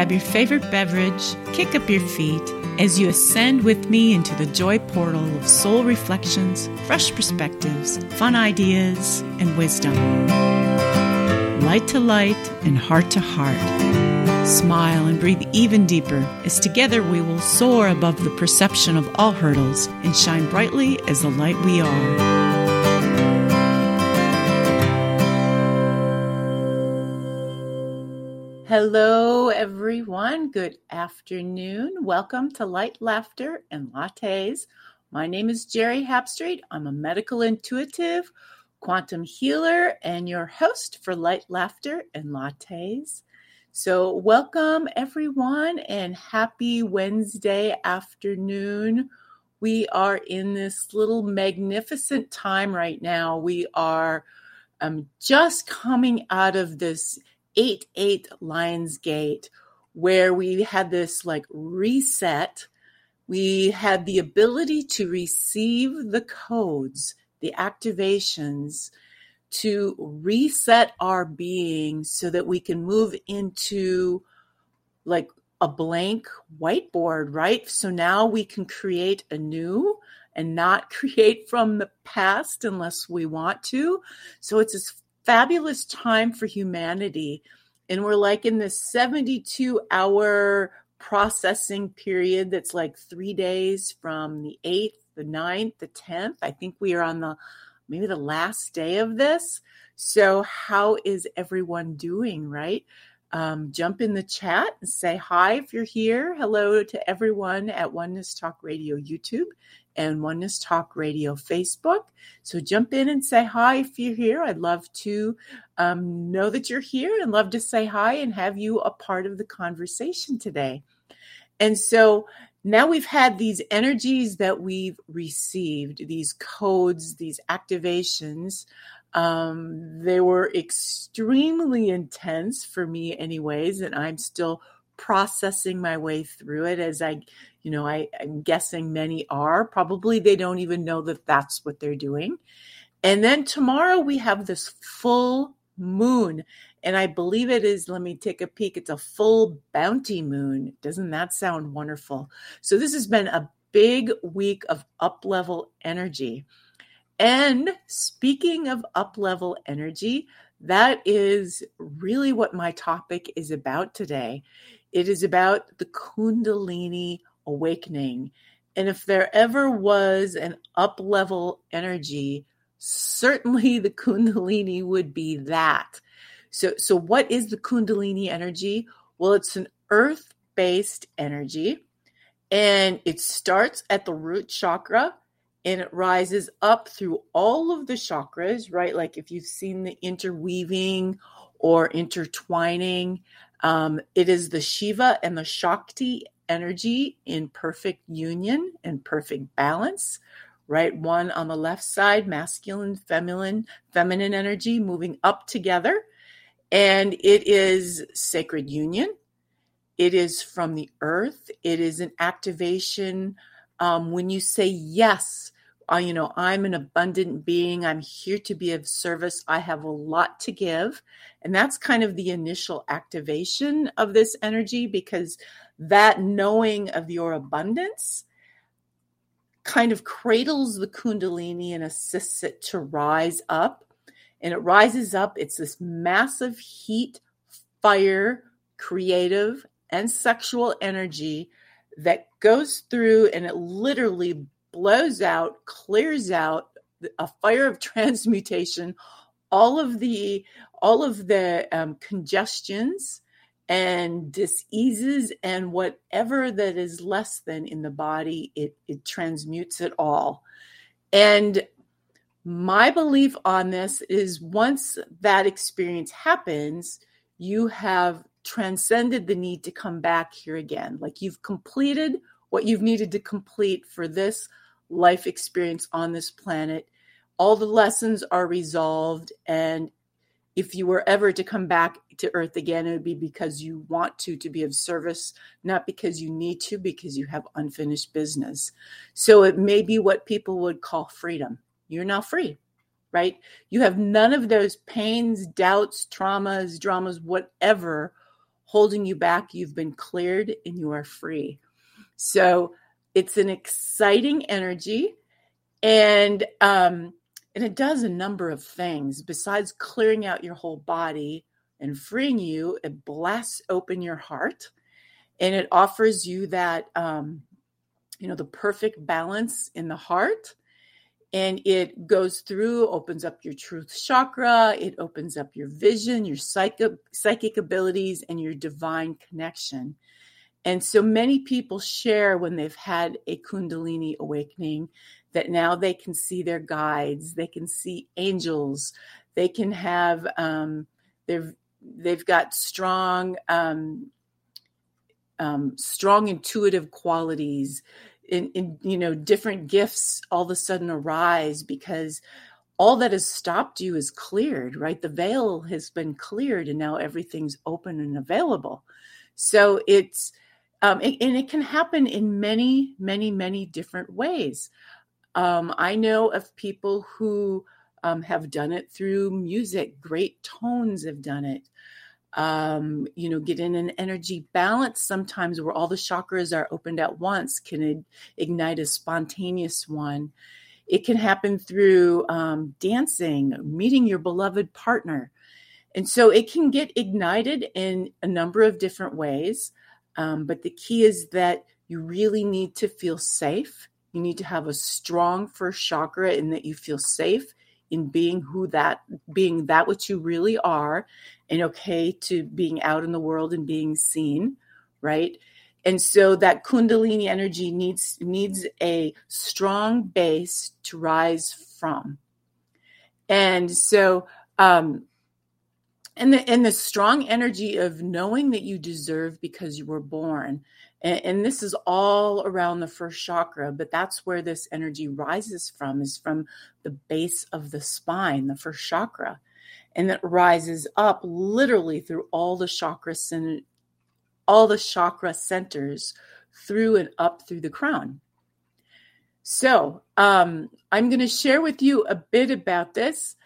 grab your favorite beverage, kick up your feet as you ascend with me into the joy portal of soul reflections, fresh perspectives, fun ideas, and wisdom. Light to light and heart to heart. Smile and breathe even deeper as together we will soar above the perception of all hurdles and shine brightly as the light we are. Hello, everyone. Good afternoon. Welcome to Light, Laughter, and Lattes. My name is Jerry Hapstreet. I'm a medical intuitive, quantum healer, and your host for Light, Laughter, and Lattes. So, welcome, everyone, and happy Wednesday afternoon. We are in this little magnificent time right now. We are um, just coming out of this 8 8 Lions Gate, where we had this like reset. We had the ability to receive the codes, the activations to reset our being so that we can move into like a blank whiteboard, right? So now we can create anew and not create from the past unless we want to. So it's this fabulous time for humanity. And we're like in this 72 hour processing period that's like three days from the 8th, the 9th, the 10th. I think we are on the maybe the last day of this. So, how is everyone doing, right? Um, jump in the chat and say hi if you're here. Hello to everyone at Oneness Talk Radio YouTube and Oneness Talk Radio Facebook. So jump in and say hi if you're here. I'd love to um, know that you're here and love to say hi and have you a part of the conversation today. And so now we've had these energies that we've received, these codes, these activations. Um, they were extremely intense for me, anyways, and I'm still processing my way through it as I you know I, i'm guessing many are. Probably they don't even know that that's what they're doing. And then tomorrow we have this full moon and i believe it is let me take a peek it's a full bounty moon. Doesn't that sound wonderful? So this has been a big week of up level energy. And speaking of up level energy that is really what my topic is about today it is about the kundalini awakening. And if there ever was an up level energy, certainly the Kundalini would be that. So, so what is the Kundalini energy? Well, it's an earth based energy and it starts at the root chakra and it rises up through all of the chakras, right? Like if you've seen the interweaving or intertwining, um, it is the Shiva and the Shakti energy in perfect union and perfect balance, right? One on the left side, masculine, feminine, feminine energy moving up together. And it is sacred union. It is from the earth. It is an activation. Um, when you say yes, you know, I'm an abundant being. I'm here to be of service. I have a lot to give. And that's kind of the initial activation of this energy because that knowing of your abundance kind of cradles the kundalini and assists it to rise up and it rises up it's this massive heat fire creative and sexual energy that goes through and it literally blows out clears out a fire of transmutation all of the all of the um, congestions and diseases and whatever that is less than in the body, it, it transmutes it all. And my belief on this is once that experience happens, you have transcended the need to come back here again. Like you've completed what you've needed to complete for this life experience on this planet. All the lessons are resolved, and if you were ever to come back to earth again it would be because you want to to be of service not because you need to because you have unfinished business so it may be what people would call freedom you're now free right you have none of those pains doubts traumas dramas whatever holding you back, you've been cleared and you are free. So it's an exciting energy. And um, and it does a number of things besides clearing out your whole body and freeing you. It blasts open your heart, and it offers you that um, you know the perfect balance in the heart and it goes through opens up your truth chakra it opens up your vision your psychic psychic abilities and your divine connection and so many people share when they've had a kundalini awakening that now they can see their guides they can see angels they can have um, they've they've got strong um, um, strong intuitive qualities in, in you know different gifts all of a sudden arise because all that has stopped you is cleared right? The veil has been cleared and now everything's open and available. So it's um, it, and it can happen in many many many different ways um, i know of people who um, have done it through music great tones have done it um, you know, get in an energy balance sometimes where all the chakras are opened at once can ignite a spontaneous one. It can happen through um, dancing, meeting your beloved partner. And so it can get ignited in a number of different ways. Um, but the key is that you really need to feel safe. You need to have a strong first chakra in that you feel safe in being who that being that what you really are and okay to being out in the world and being seen right and so that kundalini energy needs needs a strong base to rise from and so um and the and the strong energy of knowing that you deserve because you were born. And, and, this is all around the first chakra but that's where this energy rises from is from the base of the spine the first chakra. And it rises up literally through all the chakras and all the chakra centers through and up through the crown. So um, i'm going to share with you a bit about this.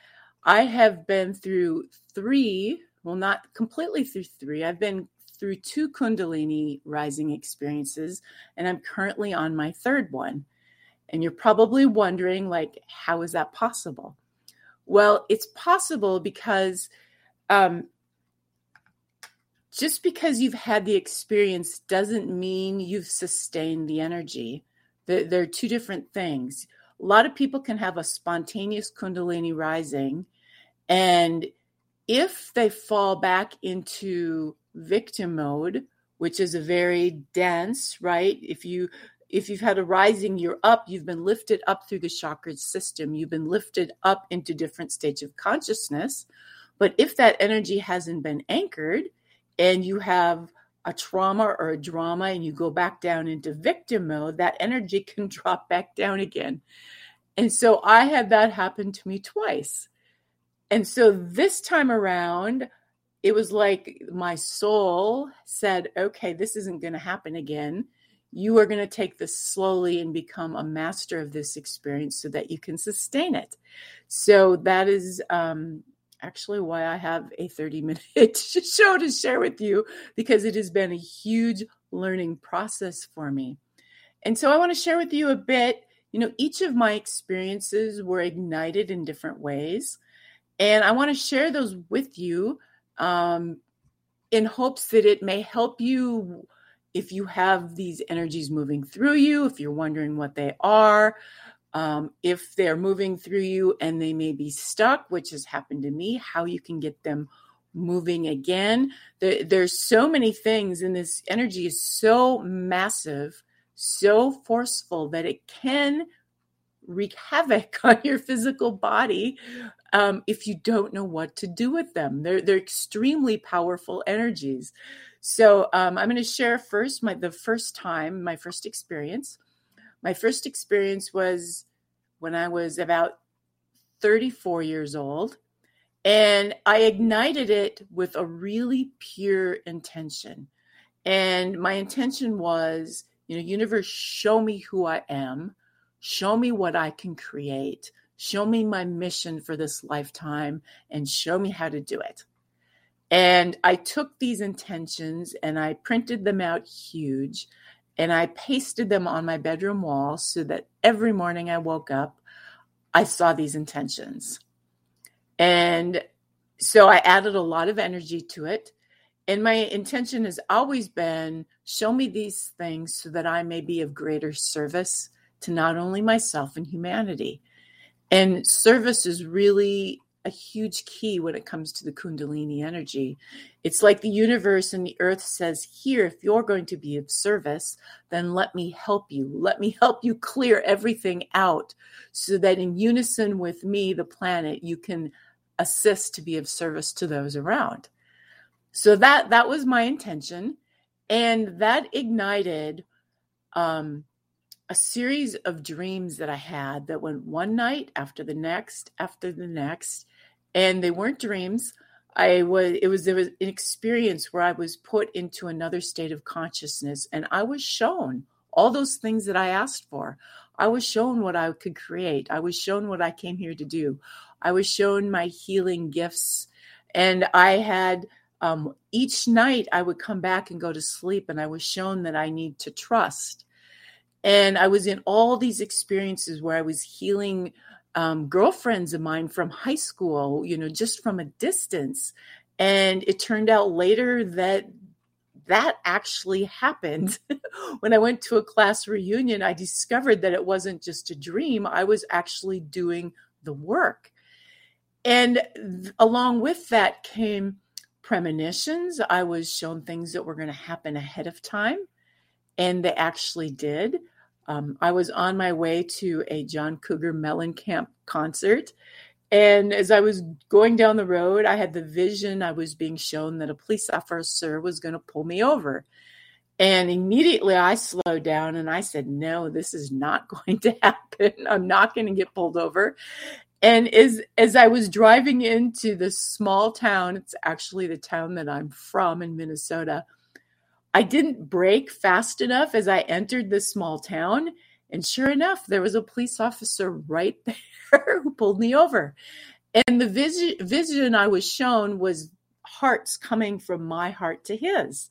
I have been through three well not completely through three i've been through two Kundalini rising experiences, and I'm currently on my third one. And you're probably wondering, like, how is that possible? Well, it's possible because um, just because you've had the experience doesn't mean you've sustained the energy. They're, they're two different things. A lot of people can have a spontaneous Kundalini rising, and if they fall back into victim mode, which is a very dense, right? If you if you've had a rising, you're up, you've been lifted up through the chakra system, you've been lifted up into different states of consciousness. But if that energy hasn't been anchored and you have a trauma or a drama and you go back down into victim mode, that energy can drop back down again. And so I had that happen to me twice. And so this time around, it was like my soul said, okay, this isn't going to happen again. You are going to take this slowly and become a master of this experience so that you can sustain it. So that is um, actually why I have a 30 minute show to share with you because it has been a huge learning process for me. And so I want to share with you a bit. You know, each of my experiences were ignited in different ways. And I want to share those with you um, in hopes that it may help you if you have these energies moving through you, if you're wondering what they are, um, if they're moving through you and they may be stuck, which has happened to me, how you can get them moving again. There, there's so many things, and this energy is so massive, so forceful that it can wreak havoc on your physical body um, if you don't know what to do with them. They're they're extremely powerful energies. So um, I'm going to share first my the first time my first experience. My first experience was when I was about 34 years old, and I ignited it with a really pure intention. And my intention was, you know, universe, show me who I am Show me what I can create. Show me my mission for this lifetime and show me how to do it. And I took these intentions and I printed them out huge and I pasted them on my bedroom wall so that every morning I woke up, I saw these intentions. And so I added a lot of energy to it. And my intention has always been show me these things so that I may be of greater service to not only myself and humanity. And service is really a huge key when it comes to the Kundalini energy. It's like the universe and the earth says, Here, if you're going to be of service, then let me help you. Let me help you clear everything out so that in unison with me, the planet, you can assist to be of service to those around. So that that was my intention. And that ignited um, a series of dreams that I had that went one night after the next, after the next and they weren't dreams. I was it was there was an experience where I was put into another state of consciousness and I was shown all those things that I asked for. I was shown what I could create. I was shown what I came here to do. I was shown my healing gifts and I had um, each night I would come back and go to sleep and I was shown that I need to trust. And I was in all these experiences where I was healing um, girlfriends of mine from high school, you know, just from a distance. And it turned out later that that actually happened. when I went to a class reunion, I discovered that it wasn't just a dream, I was actually doing the work. And th- along with that came premonitions. I was shown things that were going to happen ahead of time, and they actually did. Um, I was on my way to a John Cougar Mellencamp concert. And as I was going down the road, I had the vision I was being shown that a police officer was going to pull me over. And immediately I slowed down and I said, No, this is not going to happen. I'm not going to get pulled over. And as, as I was driving into this small town, it's actually the town that I'm from in Minnesota, I didn't brake fast enough as I entered this small town. And sure enough, there was a police officer right there who pulled me over. And the vision, vision I was shown was hearts coming from my heart to his.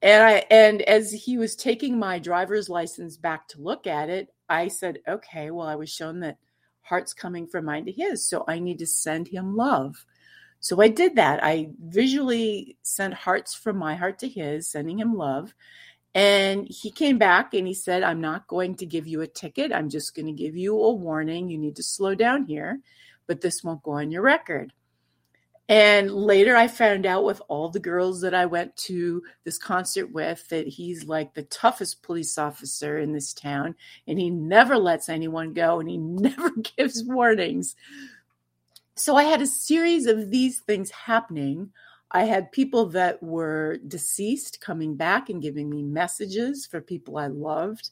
And I and as he was taking my driver's license back to look at it, I said, "Okay, well, I was shown that hearts coming from mine to his, so I need to send him love." So I did that. I visually sent hearts from my heart to his, sending him love. And he came back and he said, I'm not going to give you a ticket. I'm just going to give you a warning. You need to slow down here, but this won't go on your record. And later I found out with all the girls that I went to this concert with that he's like the toughest police officer in this town and he never lets anyone go and he never gives warnings so I had a series of these things happening. I had people that were deceased coming back and giving me messages for people I loved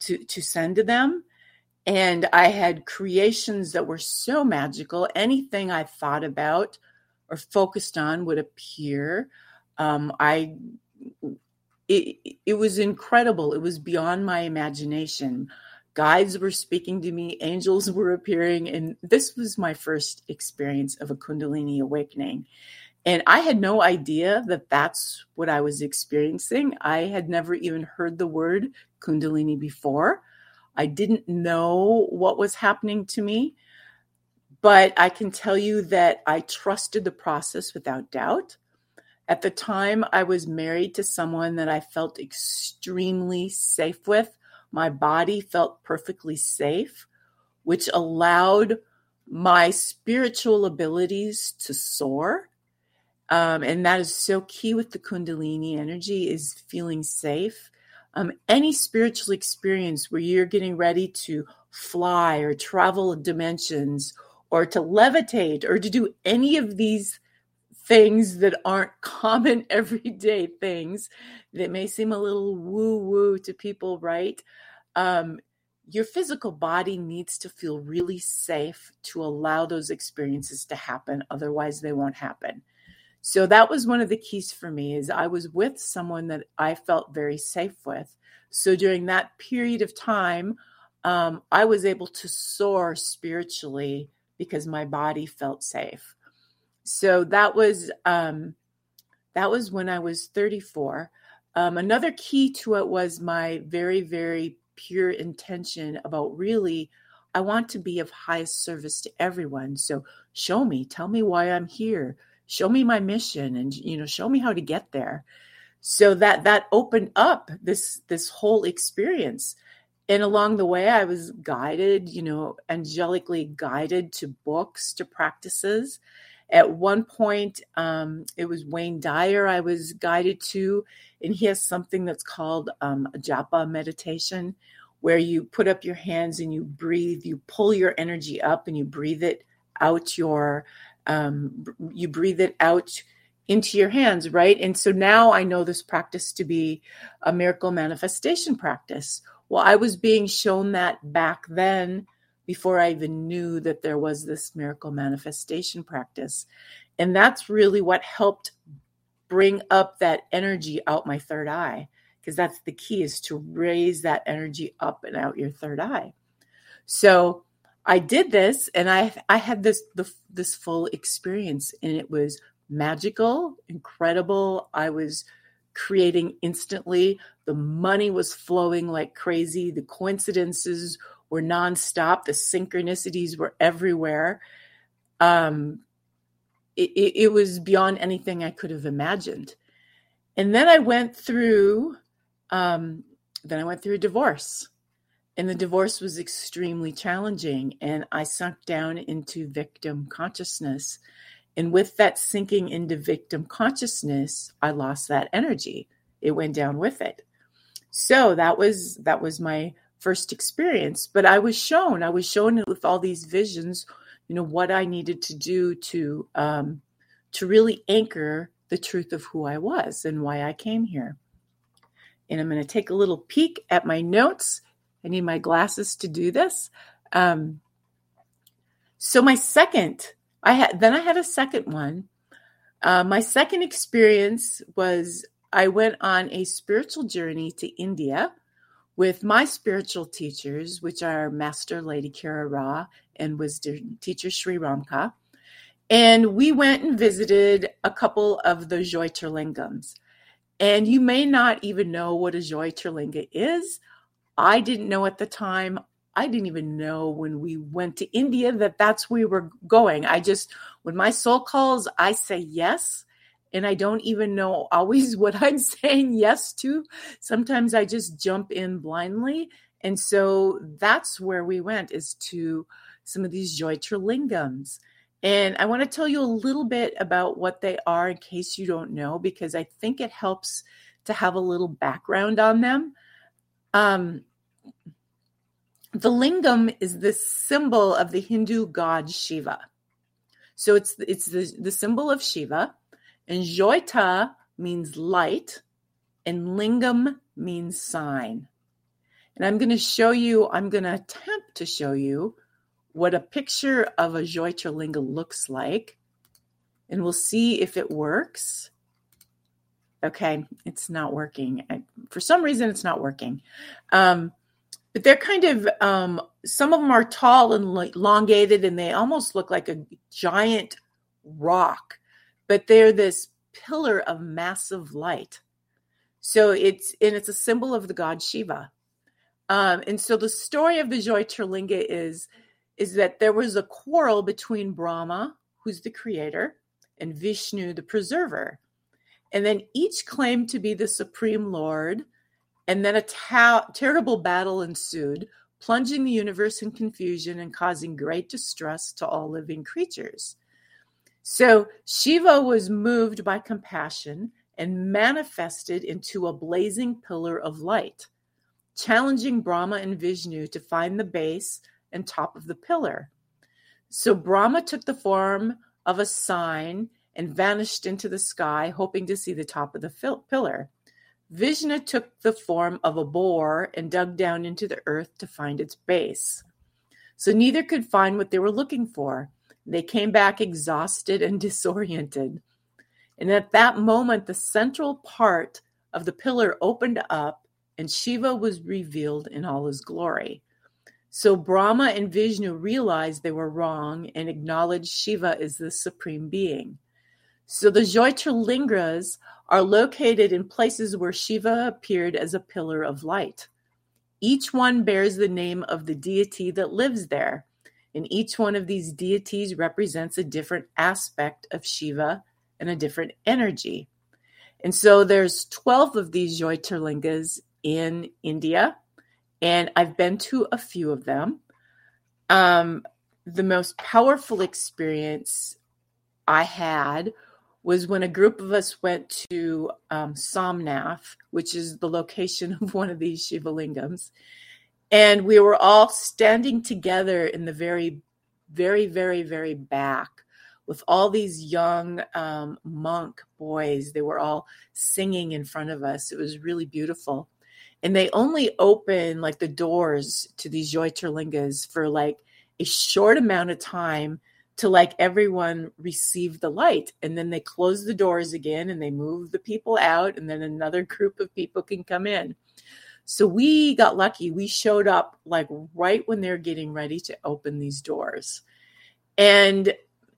to, to send to them. And I had creations that were so magical. Anything I thought about or focused on would appear. Um, I it, it was incredible. It was beyond my imagination guides were speaking to me, angels were appearing, and this was my first experience of a Kundalini awakening. And I had no idea that that's what I was experiencing. I had never even heard the word Kundalini before. I didn't know what was happening to me, but I can tell you that I trusted the process without doubt. At the time, I was married to someone that I felt extremely safe with my body felt perfectly safe, which allowed my spiritual abilities to soar. Um, and that is so key with the Kundalini energy is feeling safe. Um, any spiritual experience where you're getting ready to fly or travel dimensions or to levitate or to do any of these things that aren't common everyday things that may seem a little woo woo to people, right? Um, your physical body needs to feel really safe to allow those experiences to happen. Otherwise, they won't happen. So that was one of the keys for me is I was with someone that I felt very safe with. So during that period of time, um, I was able to soar spiritually because my body felt safe. So that was um, that was when I was 34. Um, another key to it was my very, very pure intention about really, I want to be of highest service to everyone. So show me, tell me why I'm here, show me my mission, and you know, show me how to get there. So that that opened up this this whole experience. And along the way, I was guided, you know, angelically guided to books, to practices. At one point, um, it was Wayne Dyer I was guided to, and he has something that's called um, a japa meditation, where you put up your hands and you breathe, you pull your energy up and you breathe it out your, um, you breathe it out into your hands, right? And so now I know this practice to be a miracle manifestation practice. Well, I was being shown that back then before I even knew that there was this miracle manifestation practice. And that's really what helped bring up that energy out my third eye because that's the key is to raise that energy up and out your third eye. So I did this and I I had this the, this full experience and it was magical, incredible. I was creating instantly. The money was flowing like crazy. The coincidences were nonstop. The synchronicities were everywhere. Um, it, it, it was beyond anything I could have imagined. And then I went through, um, then I went through a divorce. And the divorce was extremely challenging. And I sunk down into victim consciousness. And with that sinking into victim consciousness, I lost that energy. It went down with it. So that was that was my first experience. But I was shown, I was shown with all these visions, you know, what I needed to do to um, to really anchor the truth of who I was and why I came here. And I'm going to take a little peek at my notes. I need my glasses to do this. Um, so my second, I had then I had a second one. Uh, my second experience was I went on a spiritual journey to India with my spiritual teachers, which are Master Lady Kira Ra and wisdom teacher Sri Ramka. And we went and visited a couple of the Jyotirlingams. And you may not even know what a Jyotirlinga is. I didn't know at the time. I didn't even know when we went to India that that's where we were going. I just, when my soul calls, I say yes and I don't even know always what I'm saying yes to. Sometimes I just jump in blindly. And so that's where we went is to some of these Jyotirlingams. And I want to tell you a little bit about what they are in case you don't know, because I think it helps to have a little background on them. Um, the lingam is the symbol of the Hindu god Shiva. So it's it's the, the symbol of Shiva. And Jyota means light, and Lingam means sign. And I'm going to show you, I'm going to attempt to show you what a picture of a Jyotirlinga looks like. And we'll see if it works. Okay, it's not working. I, for some reason, it's not working. Um, but they're kind of, um, some of them are tall and elongated, and they almost look like a giant rock but they're this pillar of massive light. So it's and it's a symbol of the god Shiva. Um, and so the story of the Jyotirlinga is is that there was a quarrel between Brahma, who's the creator, and Vishnu, the preserver. And then each claimed to be the supreme lord. And then a ta- terrible battle ensued, plunging the universe in confusion and causing great distress to all living creatures. So Shiva was moved by compassion and manifested into a blazing pillar of light, challenging Brahma and Vishnu to find the base and top of the pillar. So Brahma took the form of a sign and vanished into the sky, hoping to see the top of the fil- pillar. Vishnu took the form of a boar and dug down into the earth to find its base. So neither could find what they were looking for. They came back exhausted and disoriented. And at that moment, the central part of the pillar opened up and Shiva was revealed in all his glory. So Brahma and Vishnu realized they were wrong and acknowledged Shiva as the supreme being. So the Jyotirlingas are located in places where Shiva appeared as a pillar of light. Each one bears the name of the deity that lives there, and each one of these deities represents a different aspect of Shiva and a different energy. And so there's 12 of these Jyotirlingas in India, and I've been to a few of them. Um, the most powerful experience I had was when a group of us went to um, Somnath, which is the location of one of these Shivalingams. And we were all standing together in the very, very, very, very back with all these young um, monk boys. They were all singing in front of us. It was really beautiful. And they only open like the doors to these Jyotirlingas for like a short amount of time to like everyone receive the light. And then they close the doors again and they move the people out, and then another group of people can come in. So we got lucky. We showed up like right when they're getting ready to open these doors. And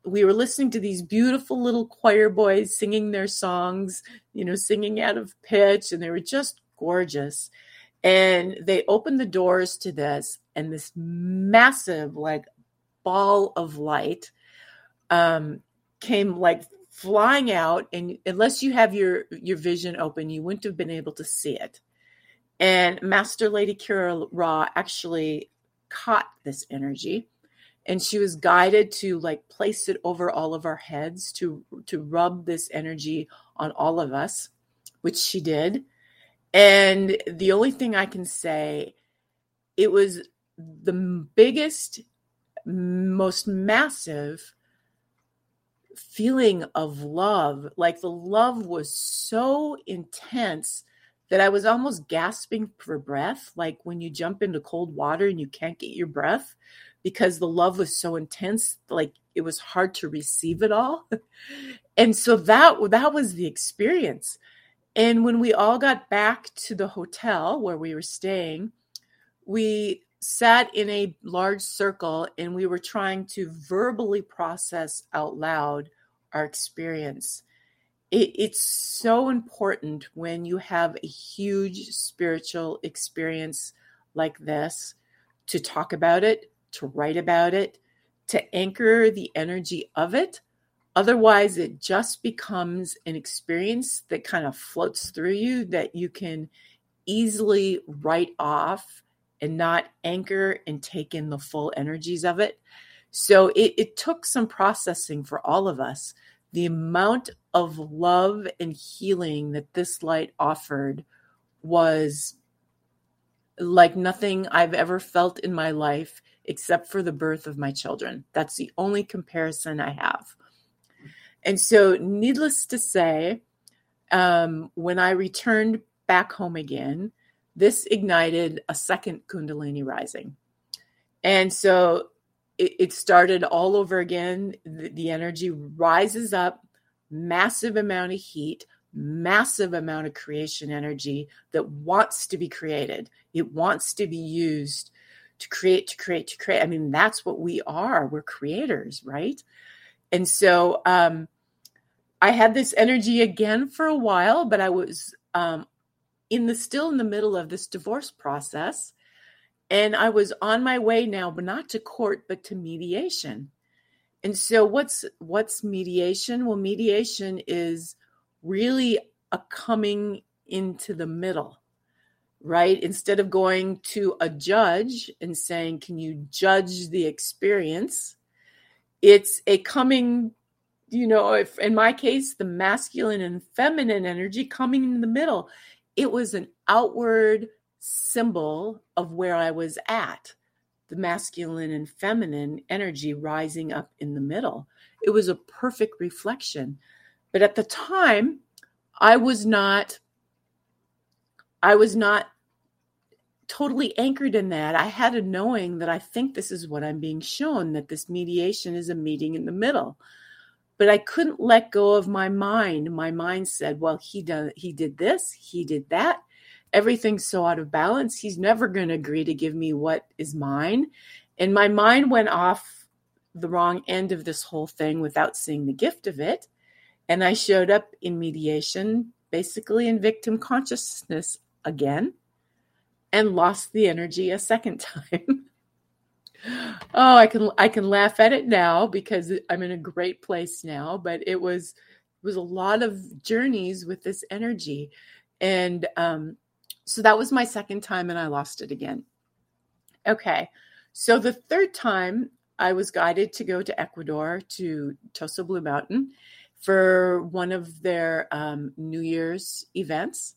we were listening to these beautiful little choir boys singing their songs, you know, singing out of pitch, and they were just gorgeous. And they opened the doors to this, and this massive, like, ball of light um, came like flying out. And unless you have your your vision open, you wouldn't have been able to see it. And Master Lady Kira Ra actually caught this energy and she was guided to like place it over all of our heads to to rub this energy on all of us which she did. And the only thing i can say it was the biggest most massive feeling of love. Like the love was so intense that i was almost gasping for breath like when you jump into cold water and you can't get your breath because the love was so intense like it was hard to receive it all. And so that that was the experience. And when we all got back to the hotel where we were staying we sat in a large circle and we were trying to verbally process out loud our experience it, it's so important when you have a huge spiritual experience like this to talk about it to write about it, to anchor the energy of it. Otherwise, it just becomes an experience that kind of floats through you that you can easily write off and not anchor and take in the full energies of it. So it, it took some processing for all of us. The amount of love and healing that this light offered was like nothing I've ever felt in my life except for the birth of my children. That's the only comparison I have. And so, needless to say, um, when I returned back home again, this ignited a second Kundalini rising. And so it, it started all over again. The, the energy rises up, massive amount of heat, massive amount of creation energy that wants to be created. It wants to be used to create, to create, to create. I mean, that's what we are. We're creators, right? And so um, I had this energy again for a while, but I was um, in the still in the middle of this divorce process. And I was on my way now, but not to court, but to mediation. And so what's what's mediation? Well, mediation is really a coming into the middle right? Instead of going to a judge and saying, Can you judge the experience? It's a coming, you know, if in my case, the masculine and feminine energy coming in the middle. It was an outward symbol of where I was at, the masculine and feminine energy rising up in the middle. It was a perfect reflection. But at the time, I was not I was not totally anchored in that. I had a knowing that I think this is what I'm being shown, that this mediation is a meeting in the middle. But I couldn't let go of my mind. My mind said, well, he done he did this, he did that. Everything's so out of balance. He's never going to agree to give me what is mine. And my mind went off the wrong end of this whole thing without seeing the gift of it. And I showed up in mediation, basically in victim consciousness again, and lost the energy a second time. oh, I can I can laugh at it now because I'm in a great place now, but it was it was a lot of journeys with this energy. And um, so that was my second time and I lost it again. Okay. So the third time I was guided to go to Ecuador to Tosa Blue Mountain for one of their um, New Year's events.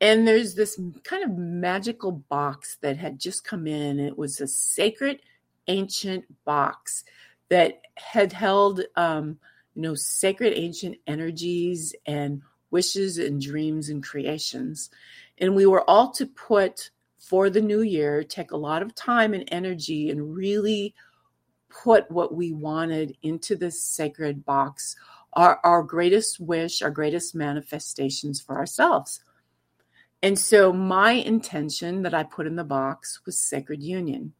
And there's this kind of magical box that had just come in. It was a sacred ancient box that had held, um, you know, sacred ancient energies and wishes and dreams and creations. And we were all to put for the new year, take a lot of time and energy and really put what we wanted into this sacred box, our, our greatest wish, our greatest manifestations for ourselves. And so my intention that I put in the box was sacred union.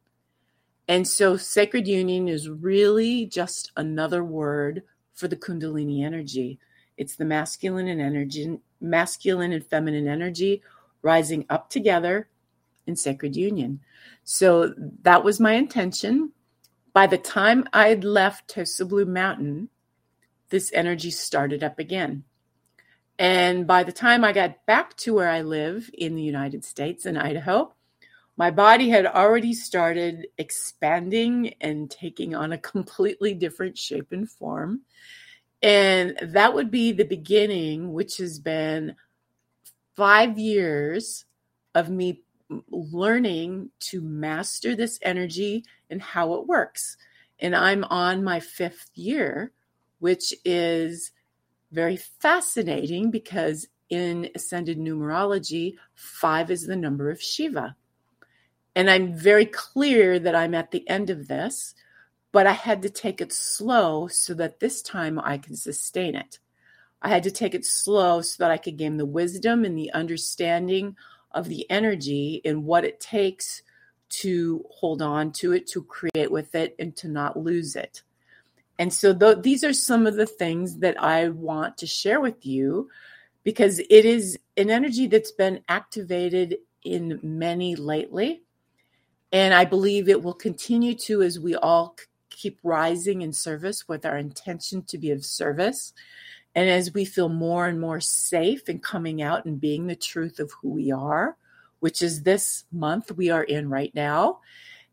And so sacred union is really just another word for the kundalini energy. It's the masculine and energy, masculine and feminine energy rising up together in sacred union. So that was my intention. By the time I'd left Tosa Blue Mountain, this energy started up again. And by the time I got back to where I live in the United States in Idaho, my body had already started expanding and taking on a completely different shape and form. And that would be the beginning, which has been five years of me learning to master this energy and how it works. And I'm on my fifth year, which is very fascinating because in ascended numerology, five is the number of Shiva. And I'm very clear that I'm at the end of this, but I had to take it slow so that this time I can sustain it. I had to take it slow so that I could gain the wisdom and the understanding of the energy and what it takes to hold on to it, to create with it, and to not lose it. And so th- these are some of the things that I want to share with you because it is an energy that's been activated in many lately. And I believe it will continue to as we all keep rising in service with our intention to be of service. And as we feel more and more safe in coming out and being the truth of who we are, which is this month we are in right now.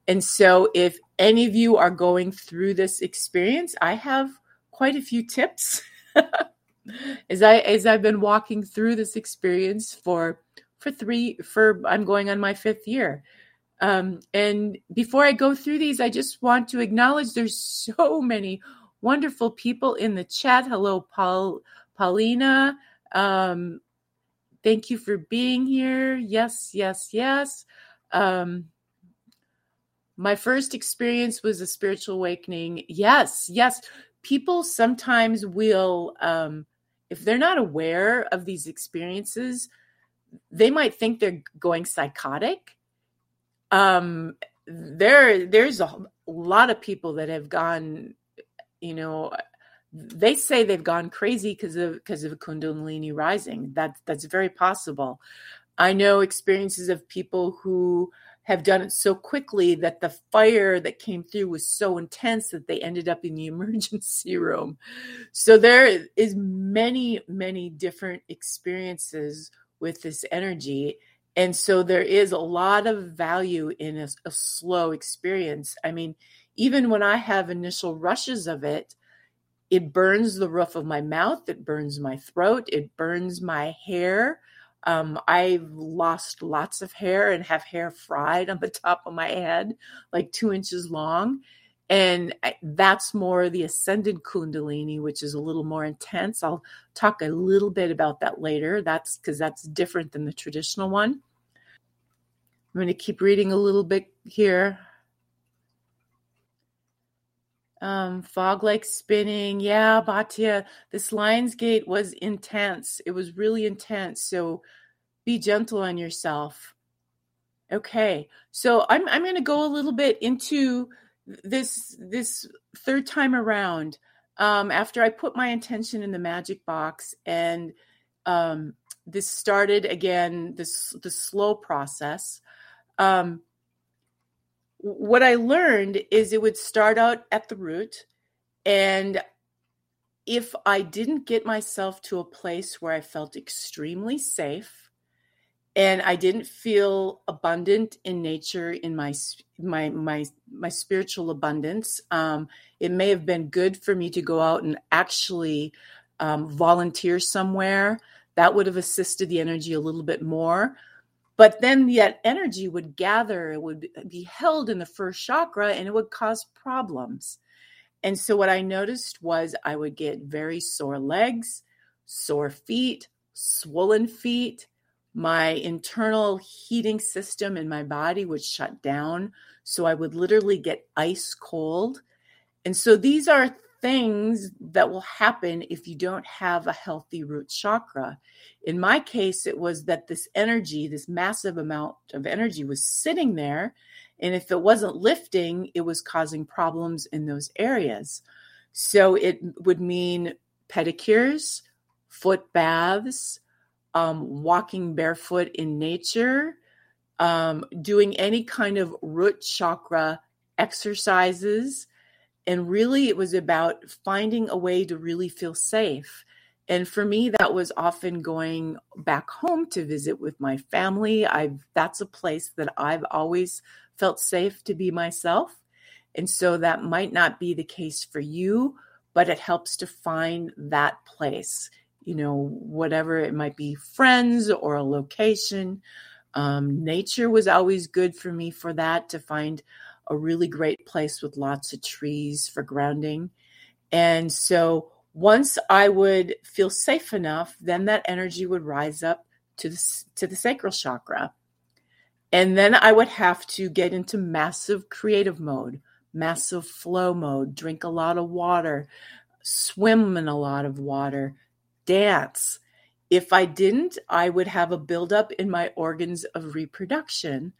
And so, if any of you are going through this experience, I have quite a few tips as I as I've been walking through this experience for for three for I'm going on my fifth year. Um, and before I go through these, I just want to acknowledge there's so many wonderful people in the chat. Hello, Paul, Paulina. Um, thank you for being here. Yes, yes, yes. Um, my first experience was a spiritual awakening. Yes, yes. People sometimes will, um, if they're not aware of these experiences, they might think they're going psychotic um there there's a lot of people that have gone you know they say they've gone crazy because of because of kundalini rising. That that's very possible. I know experiences of people who have done it so quickly that the fire that came through was so intense that they ended up in the emergency room. So there is many many different experiences with this energy and so there is a lot of value in a, a, slow experience. I mean, even when I have initial rushes of it, it burns the roof of my mouth, it burns my throat, it burns my hair. Um, I've lost lots of hair and have hair fried on the top of my head, like two inches long. And that's more the ascended Kundalini, which is a little more intense. I'll talk a little bit about that later. That's because that's different than the traditional one. I'm going to keep reading a little bit here. Um, fog like spinning. Yeah, Batya, this Lionsgate was intense. It was really intense. So be gentle on yourself. Okay, so I'm I'm going to go a little bit into this this third time around. Um, after I put my intention in the magic box, and um, this started again this the slow process. Um, what I learned is it would start out at the root, and if I didn't get myself to a place where I felt extremely safe and I didn't feel abundant in nature in my my my my spiritual abundance, um, it may have been good for me to go out and actually um, volunteer somewhere. That would have assisted the energy a little bit more. But then that energy would gather, it would be held in the first chakra, and it would cause problems. And so what I noticed was I would get very sore legs, sore feet, swollen feet. My internal heating system in my body would shut down. So I would literally get ice cold. And so these are things that will happen if you don't have a healthy root chakra. In my case, it was that this energy, this massive amount of energy, was sitting there and if it wasn't lifting, it was causing problems in those areas. So it would mean pedicures, foot baths, um, walking barefoot in nature, um, doing any kind of root chakra exercises. And really, it was about finding a way to really feel safe. And for me, that was often going back home to visit with my family. I've that's a place that I've always felt safe to be myself. And so that might not be the case for you, but it helps to find that place, you know, whatever it might be friends or a location. Um, nature was always good for me for that, to find a really great place with lots of trees for grounding. And so once I would feel safe enough, then that energy would rise up to the, to the sacral chakra. And then I would have to get into massive creative mode, massive flow mode, drink a lot of water, swim in a lot of water, dance. If I didn't, I would have a buildup in my organs of reproduction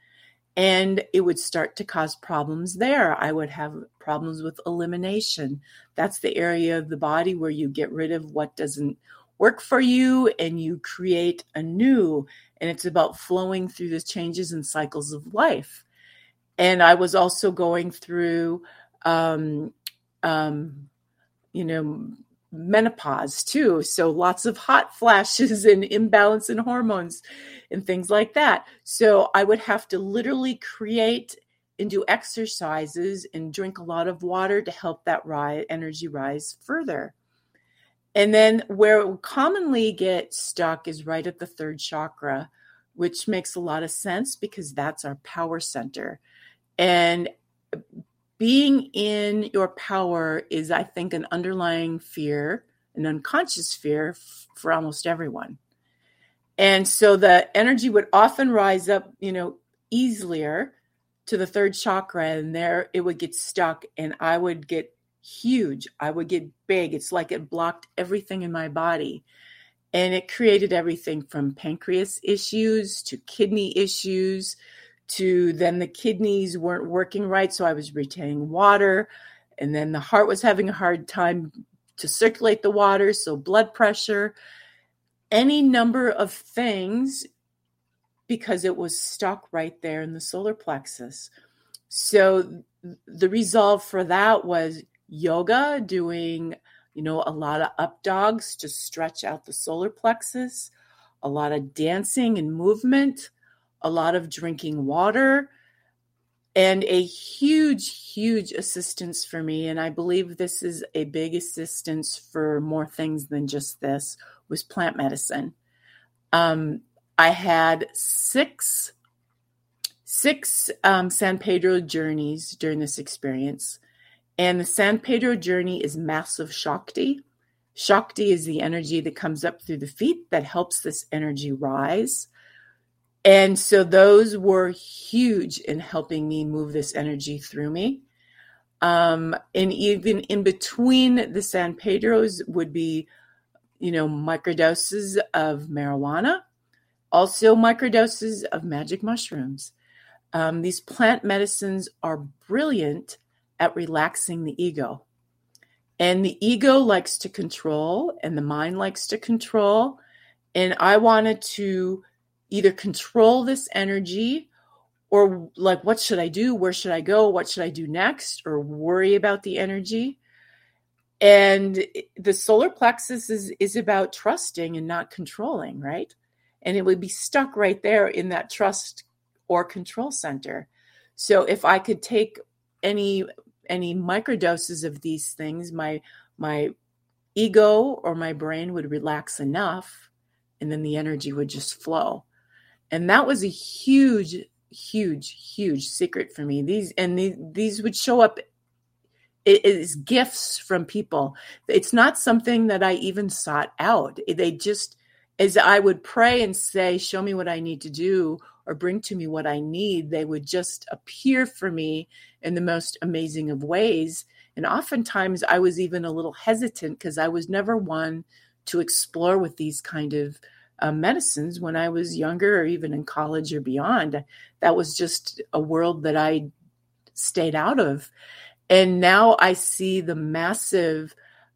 and it would start to cause problems there. I would have problems with elimination. That's the area of the body where you get rid of what doesn't work for you and you create a new and it's about flowing through the changes and cycles of life and i was also going through um, um, you know menopause too. So lots of hot flashes and imbalance in hormones and things like that. So i would have to literally create and do exercises and drink a lot of water to help that rise, energy rise further. And then where it commonly get stuck is right at the third chakra, which makes a lot of sense because that's our power center. And being in your power is, I think, an underlying fear, an unconscious fear f- for almost everyone. And so the energy would often rise up, you know, easier to the third chakra, and there it would get stuck, and I would get huge. I would get big. It's like it blocked everything in my body. And it created everything from pancreas issues to kidney issues to then the kidneys weren't working right. So I was retaining water. And then the heart was having a hard time to circulate the water. So blood pressure, any number of things because it was stuck right there in the solar plexus. So the resolve for that was yoga, doing, you know, a lot of up dogs to stretch out the solar plexus, a lot of dancing and movement, a lot of drinking water, and a huge, huge assistance for me. And I believe this is a big assistance for more things than just this was plant medicine. Um, I had six six um, San Pedro journeys during this experience. And the San Pedro journey is massive Shakti. Shakti is the energy that comes up through the feet that helps this energy rise. And so those were huge in helping me move this energy through me. Um, and even in between the San Pedros would be, you know, microdoses of marijuana Also, microdoses of magic mushrooms. Um, these plant medicines are brilliant at relaxing the ego. And the ego likes to control, and the mind likes to control. And I wanted to either control this energy or, like, what should I do? Where should I go? What should I do next? Or worry about the energy. And the solar plexus is, is about trusting and not controlling, right? And it would be stuck right there in that trust or control center. So if I could take any any microdoses of these things, my my ego or my brain would relax enough and then the energy would just flow. And that was a huge huge huge secret for me. These and these, these would show up is gifts from people. It's not something that I even sought out. They just as I would pray and say, Show me what I need to do, or bring to me what I need, they would just appear for me in the most amazing of ways. And oftentimes I was even a little hesitant because I was never one to explore with these kind of uh, medicines when I was younger or even in college or beyond. That was just a world that I stayed out of. And now I see the massive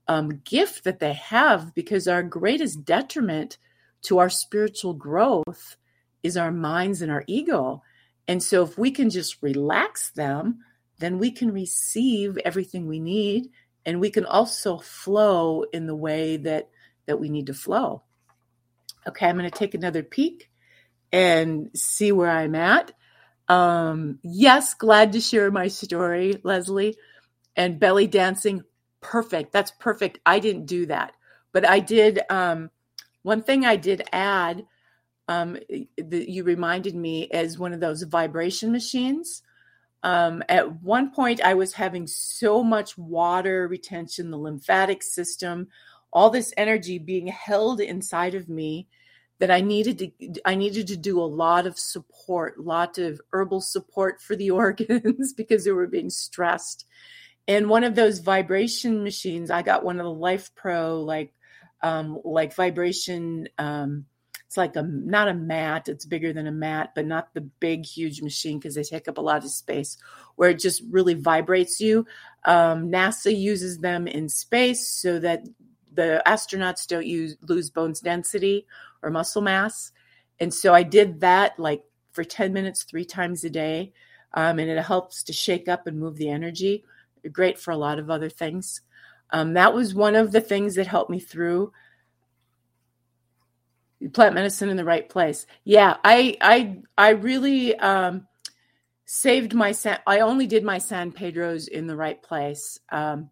um, gift that they have because our greatest detriment to our spiritual growth is our minds and our ego. And so if we can just relax them, then we can receive everything we need and we can also flow in the way that that we need to flow. Okay, I'm going to take another peek and see where I'm at. Um, yes, glad to share my story, Leslie. And belly dancing, perfect. That's perfect. I didn't do that, but I did um, one thing I did add, um, the, you reminded me as one of those vibration machines. Um, at one point, I was having so much water retention, the lymphatic system, all this energy being held inside of me that I needed to I needed to do a lot of support, a lot of herbal support for the organs because they were being stressed. And one of those vibration machines, I got one of the Life Pro like um, like vibration. Um, it's like a not a mat. It's bigger than a mat, but not the big, huge machine because they take up a lot of space. Where it just really vibrates you. Um, NASA uses them in space so that the astronauts don't use lose bones density or muscle mass. And so I did that like for 10 minutes, three times a day. Um, and it helps to shake up and move the energy. Great for a lot of other things. Um, that was one of the things that helped me through plant medicine in the right place. Yeah, I I I really um, saved my San. I only did my San Pedro's in the right place. Um,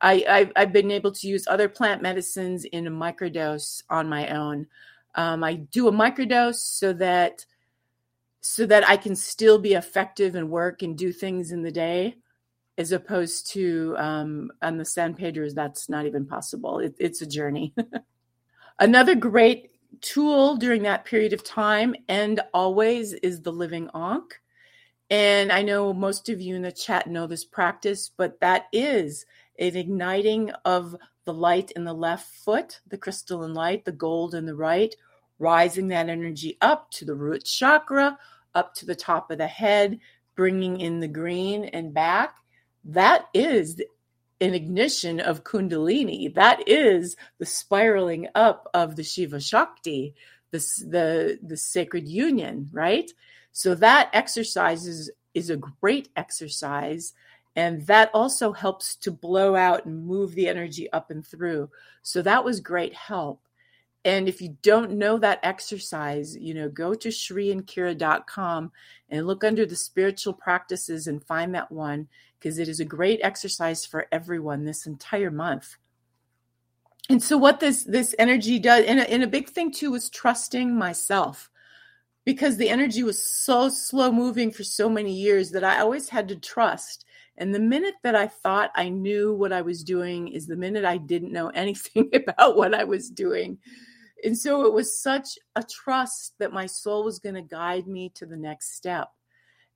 I, have been able to use other plant medicines in a microdose on my own. Um, I do a microdose so that so that I can still be effective and work and do things in the day as opposed to um, on the San Pedro's, that's not even possible. It, it's a journey. Another great tool during that period of time and always is the living ankh. And I know most of you in the chat know this practice, but that is an igniting of the light in the left foot, the crystalline light, the gold in the right, rising that energy up to the root chakra, up to the top of the head, bringing in the green and back. That is an ignition of kundalini. That is the spiraling up of the shiva shakti the the the sacred union right? So that exercise is is a great exercise and that also helps to blow out and move the energy up and through so that was great help and if you don't know that exercise, you know, go to shriandkira.com and look under the spiritual practices and find that one because it is a great exercise for everyone this entire month. And so what this this energy does, and a, and a big thing too was trusting myself because the energy was so slow moving for so many years that I always had to trust. And the minute that I thought I knew what I was doing is the minute I didn't know anything about what I was doing. And so it was such a trust that my soul was going to guide me to the next step.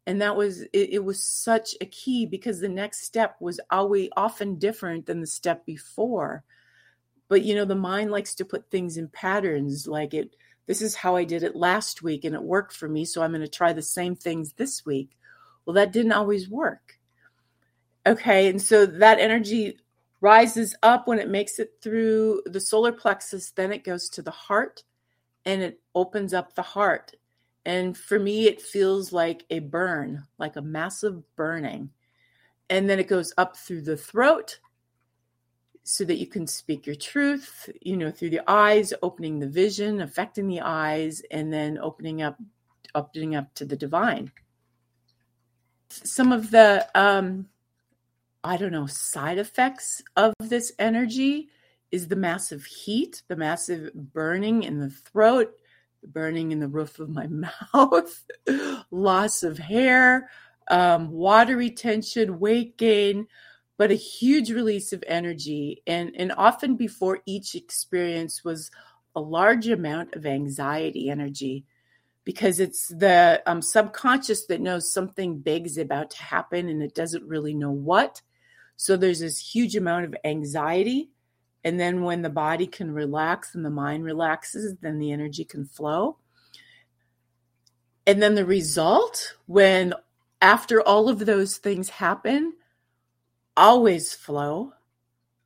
And that was, it, it, was such a key because the next step was always often different than the step before. But, you know, the mind likes to put things in patterns like it, this is how I did it last week and it worked for me. So I'm going to try the same things this week. Well, that didn't always work. Okay. And so that energy rises up when it makes it through the solar plexus, then it goes to the heart and it opens up the heart. And for me, it feels like a burn, like a massive burning. And then it goes up through the throat so that you can speak your truth, you know, through the eyes, opening the vision, affecting the eyes, and then opening up, opening up to the divine. Some of the, um, I don't know, side effects of this energy is the massive heat, the massive burning in the throat, the burning in the roof of my mouth, loss of hair, um, water retention, weight gain, but a huge release of energy. And, and often before each experience was a large amount of anxiety energy because it's the um, subconscious that knows something big is about to happen and it doesn't really know what. So there's this huge amount of anxiety. And then when the body can relax and the mind relaxes, then the energy can flow. And then the result, when after all of those things happen, always flow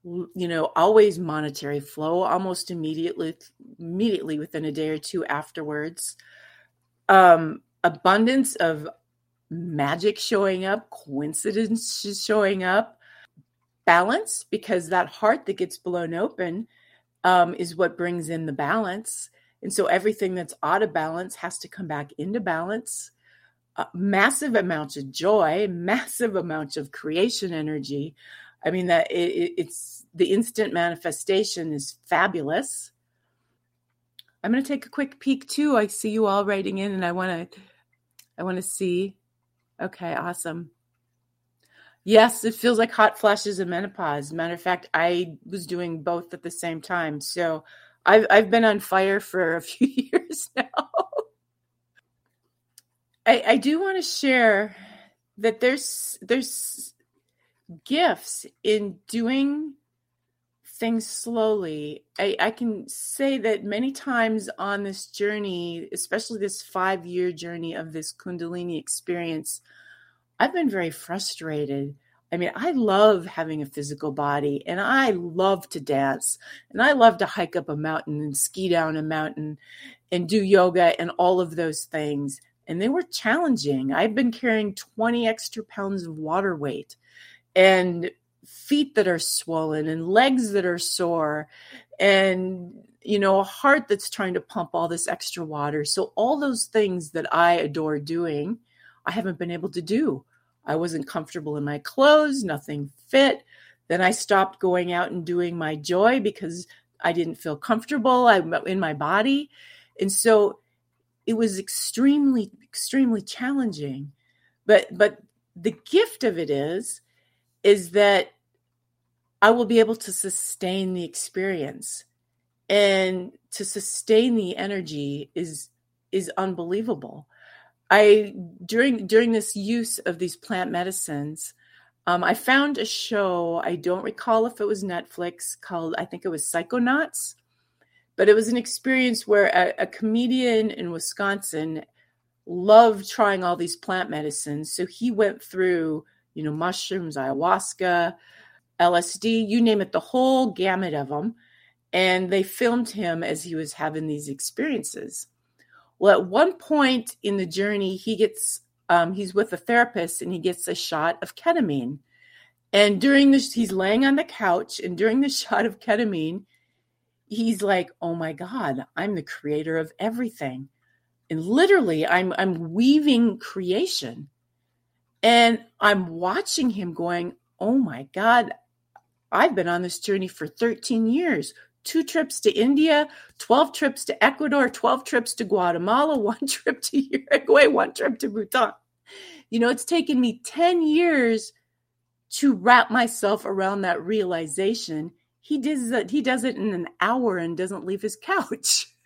you know always monetary flow almost immediately immediately within a day or two afterwards um abundance of magic showing up coincidence showing up balance because that heart that gets blown open um, is what brings in the balance and so everything that's out of balance has to come back into balance uh, massive amounts of joy, massive amounts of creation energy. I mean that it, it's the instant manifestation is fabulous. I'm going to take a quick peek too. I see you all writing in, and I want to, I want to see. Okay, awesome. Yes, it feels like hot flashes and menopause. Matter of fact, I was doing both at the same time, so I've I've been on fire for a few years now. I, I do want to share that there's there's gifts in doing things slowly. I, I can say that many times on this journey, especially this five year journey of this Kundalini experience, I've been very frustrated. I mean, I love having a physical body and I love to dance and I love to hike up a mountain and ski down a mountain and do yoga and all of those things and they were challenging. I've been carrying 20 extra pounds of water weight and feet that are swollen and legs that are sore and you know a heart that's trying to pump all this extra water so all those things that i adore doing i haven't been able to do. I wasn't comfortable in my clothes nothing fit. Then i stopped going out and doing my joy because i didn't feel comfortable in my body. And so it was extremely extremely challenging. But but the gift of it is is that i will be able to sustain the experience. And to sustain the energy is is unbelievable i during during this use of these plant medicines um, i found a show i don't recall if it was netflix called i think it was psychonauts but it was an experience where a, a comedian in Wisconsin loved trying all these plant medicines. So he went through, you know, mushrooms, ayahuasca, LSD, you name it, the whole gamut of them. And they filmed him as he was having these experiences. Well, at one point in the journey, he gets, um, he's with a therapist and he gets a shot of ketamine. And during this, he's laying on the couch, and during the shot of ketamine, he's like, "Oh my god, I'm the creator of everything." And literally, I'm I'm weaving creation. And I'm watching him going, "Oh my god, I've been on this journey for 13 years. Two trips to India, 12 trips to Ecuador, 12 trips to Guatemala, one trip to Uruguay, one trip to Bhutan. You know, it's taken me 10 years to wrap myself around that realization. He does it he does it in an hour and doesn't leave his couch.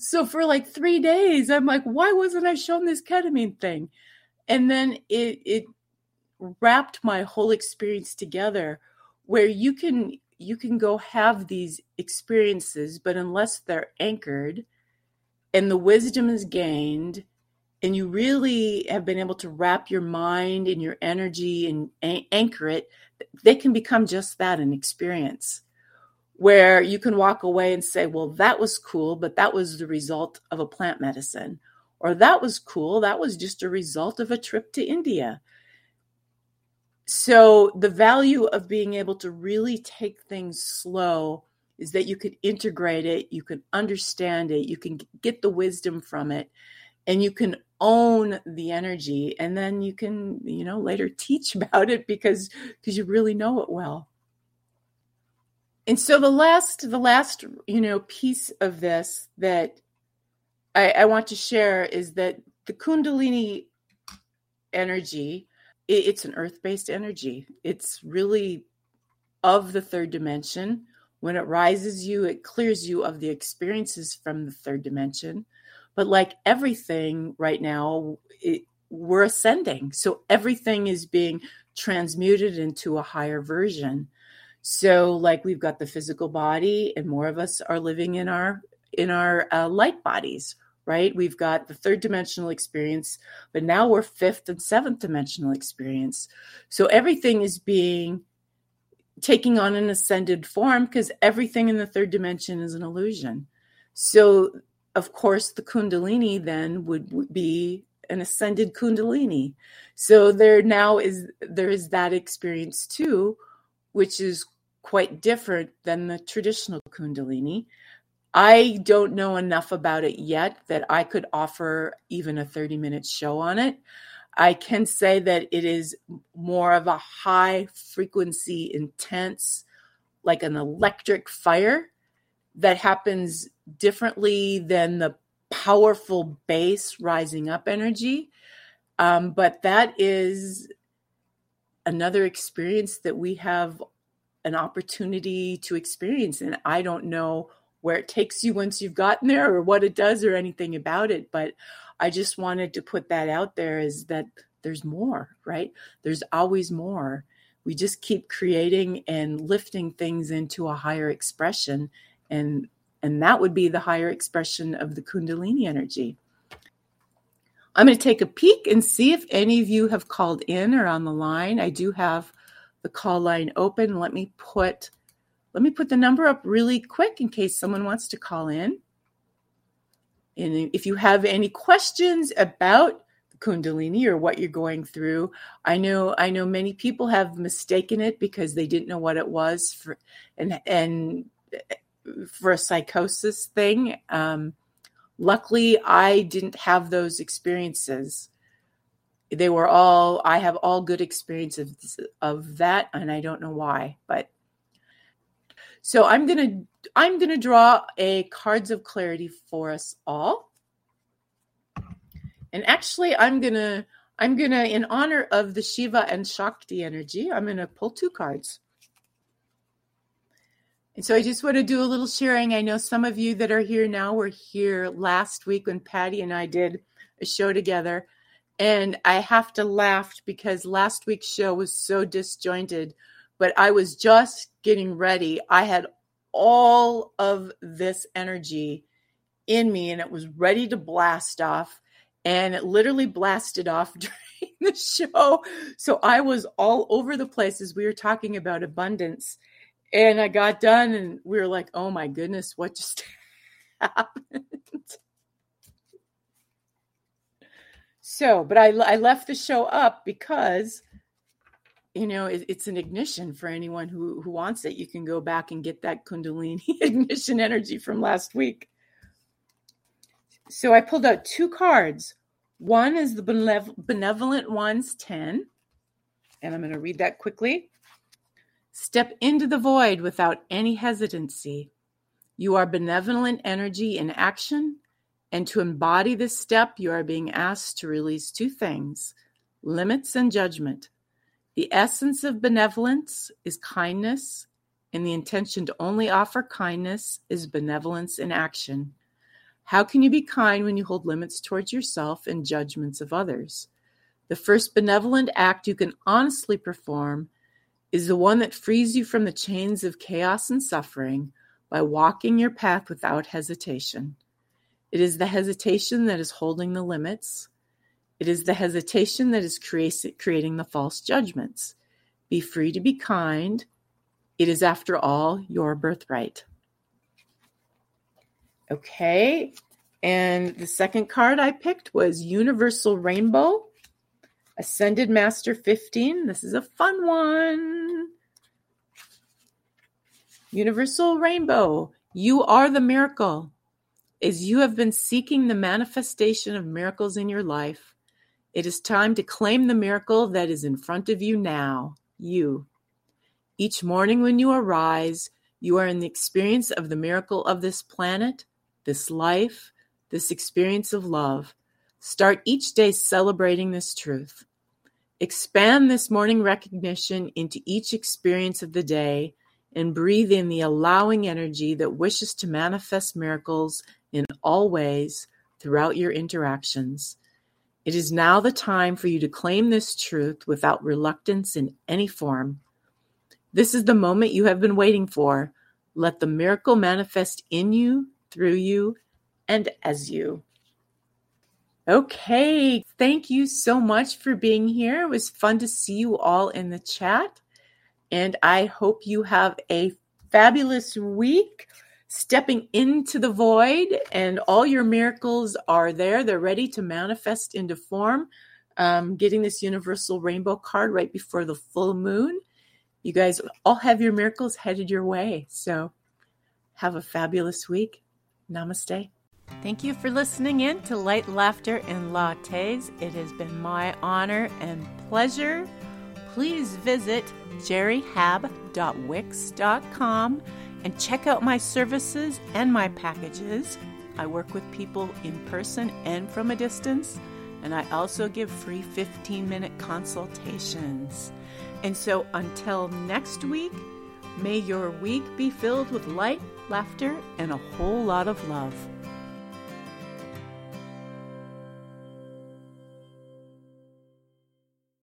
So for like three days i'm like why wasn't i shown this ketamine thing? And then it it wrapped my whole experience together where you can you can go have these experiences but unless they're anchored and the wisdom is gained and you really have been able to wrap your mind and your energy and anchor it, they can become just that an experience where you can walk away and say, well, that was cool, but that was the result of a plant medicine. Or that was cool, that was just a result of a trip to India. So, the value of being able to really take things slow is that you could integrate it, you can understand it, you can get the wisdom from it, and you can own the energy and then you can you know later teach about it because because you really know it well. And so the last the last you know piece of this that I, I want to share is that the kundalini energy it, it's an earth-based energy it's really of the third dimension when it rises you it clears you of the experiences from the third dimension but like everything right now, it, we're ascending. So everything is being transmuted into a higher version. So like we've got the physical body and more of us are living in our in our uh, light bodies, right? We've got the third dimensional experience, but now we're fifth and seventh dimensional experience. So everything is being taking on an ascended form because everything in the third dimension is an illusion. So of course, the Kundalini then would be an ascended Kundalini. So there now is there is that experience too, which is quite different than the traditional Kundalini. I don't know enough about it yet that I could offer even a 30 minute show on it. I can say that it is more of a high frequency, intense, like an electric fire that happens differently than the powerful base rising up energy. Um, but that is another experience that we have an opportunity to experience. And I don't know where it takes you once you've gotten there or what it does or anything about it. But I just wanted to put that out there is that there's more, right? There's always more. We just keep creating and lifting things into a higher expression. And and that would be the higher expression of the Kundalini energy. I'm going to take a peek and see if any of you have called in or on the line. I do have the call line open. Let me put let me put the number up really quick in case someone wants to call in. And if you have any questions about the Kundalini or what you're going through, I know I know many people have mistaken it because they didn't know what it was for and and for a psychosis thing. Um, luckily, I didn't have those experiences. They were all, I have all good experiences of that, and I don't know why, but so I'm to I'm to draw a cards of clarity for us all. And actually I'm to I'm to in honor of the Shiva and Shakti energy, I'm to pull two cards. And so I just want to do a little sharing. I know some of you that are here now were here last week when Patty and I did a show together. And I have to laugh because last week's show was so disjointed, but I was just getting ready. I had all of this energy in me and it was ready to blast off. And it literally blasted off during the show. So I was all over the place as we were talking about abundance and I got done, and we were like, "Oh my goodness, what just happened?" so, but I I left the show up because you know it, it's an ignition for anyone who who wants it. You can go back and get that Kundalini ignition energy from last week. So I pulled out two cards. One is the benevolent ones 10, and I'm going to read that quickly. Step into the void without any hesitancy. You are benevolent energy in action, and to embody this step, you are being asked to release two things limits and judgment. The essence of benevolence is kindness, and the intention to only offer kindness is benevolence in action. How can you be kind when you hold limits towards yourself and judgments of others? The first benevolent act you can honestly perform is the one that frees you from the chains of chaos and suffering by walking your path without hesitation. It is the hesitation that is holding the limits. It is the hesitation that is creating the false judgments. Be free to be kind. It is, after all, your birthright. Okay, and the second card I picked was Universal Rainbow, Ascended Master 15. This is a fun one. Universal Rainbow, you are the miracle. As you have been seeking the manifestation of miracles in your life, it is time to claim the miracle that is in front of you now, you. Each morning when you arise, you are in the experience of the miracle of this planet, this life, this experience of love. Start each day celebrating this truth. Expand this morning recognition into each experience of the day and breathe in the allowing energy that wishes to manifest miracles in all ways throughout your interactions. It is now the time for you to claim this truth without reluctance in any form. This is the moment you have been waiting for. Let the miracle manifest in you, through you, and as you. Okay, thank you so much for being here. It was fun to see you all in the chat. And I hope you have a fabulous week stepping into the void, and all your miracles are there. They're ready to manifest into form. Um, getting this universal rainbow card right before the full moon. You guys all have your miracles headed your way. So have a fabulous week. Namaste. Thank you for listening in to Light, Laughter, and Lattes. It has been my honor and pleasure. Please visit jerryhab.wix.com and check out my services and my packages. I work with people in person and from a distance, and I also give free 15 minute consultations. And so until next week, may your week be filled with light, laughter, and a whole lot of love.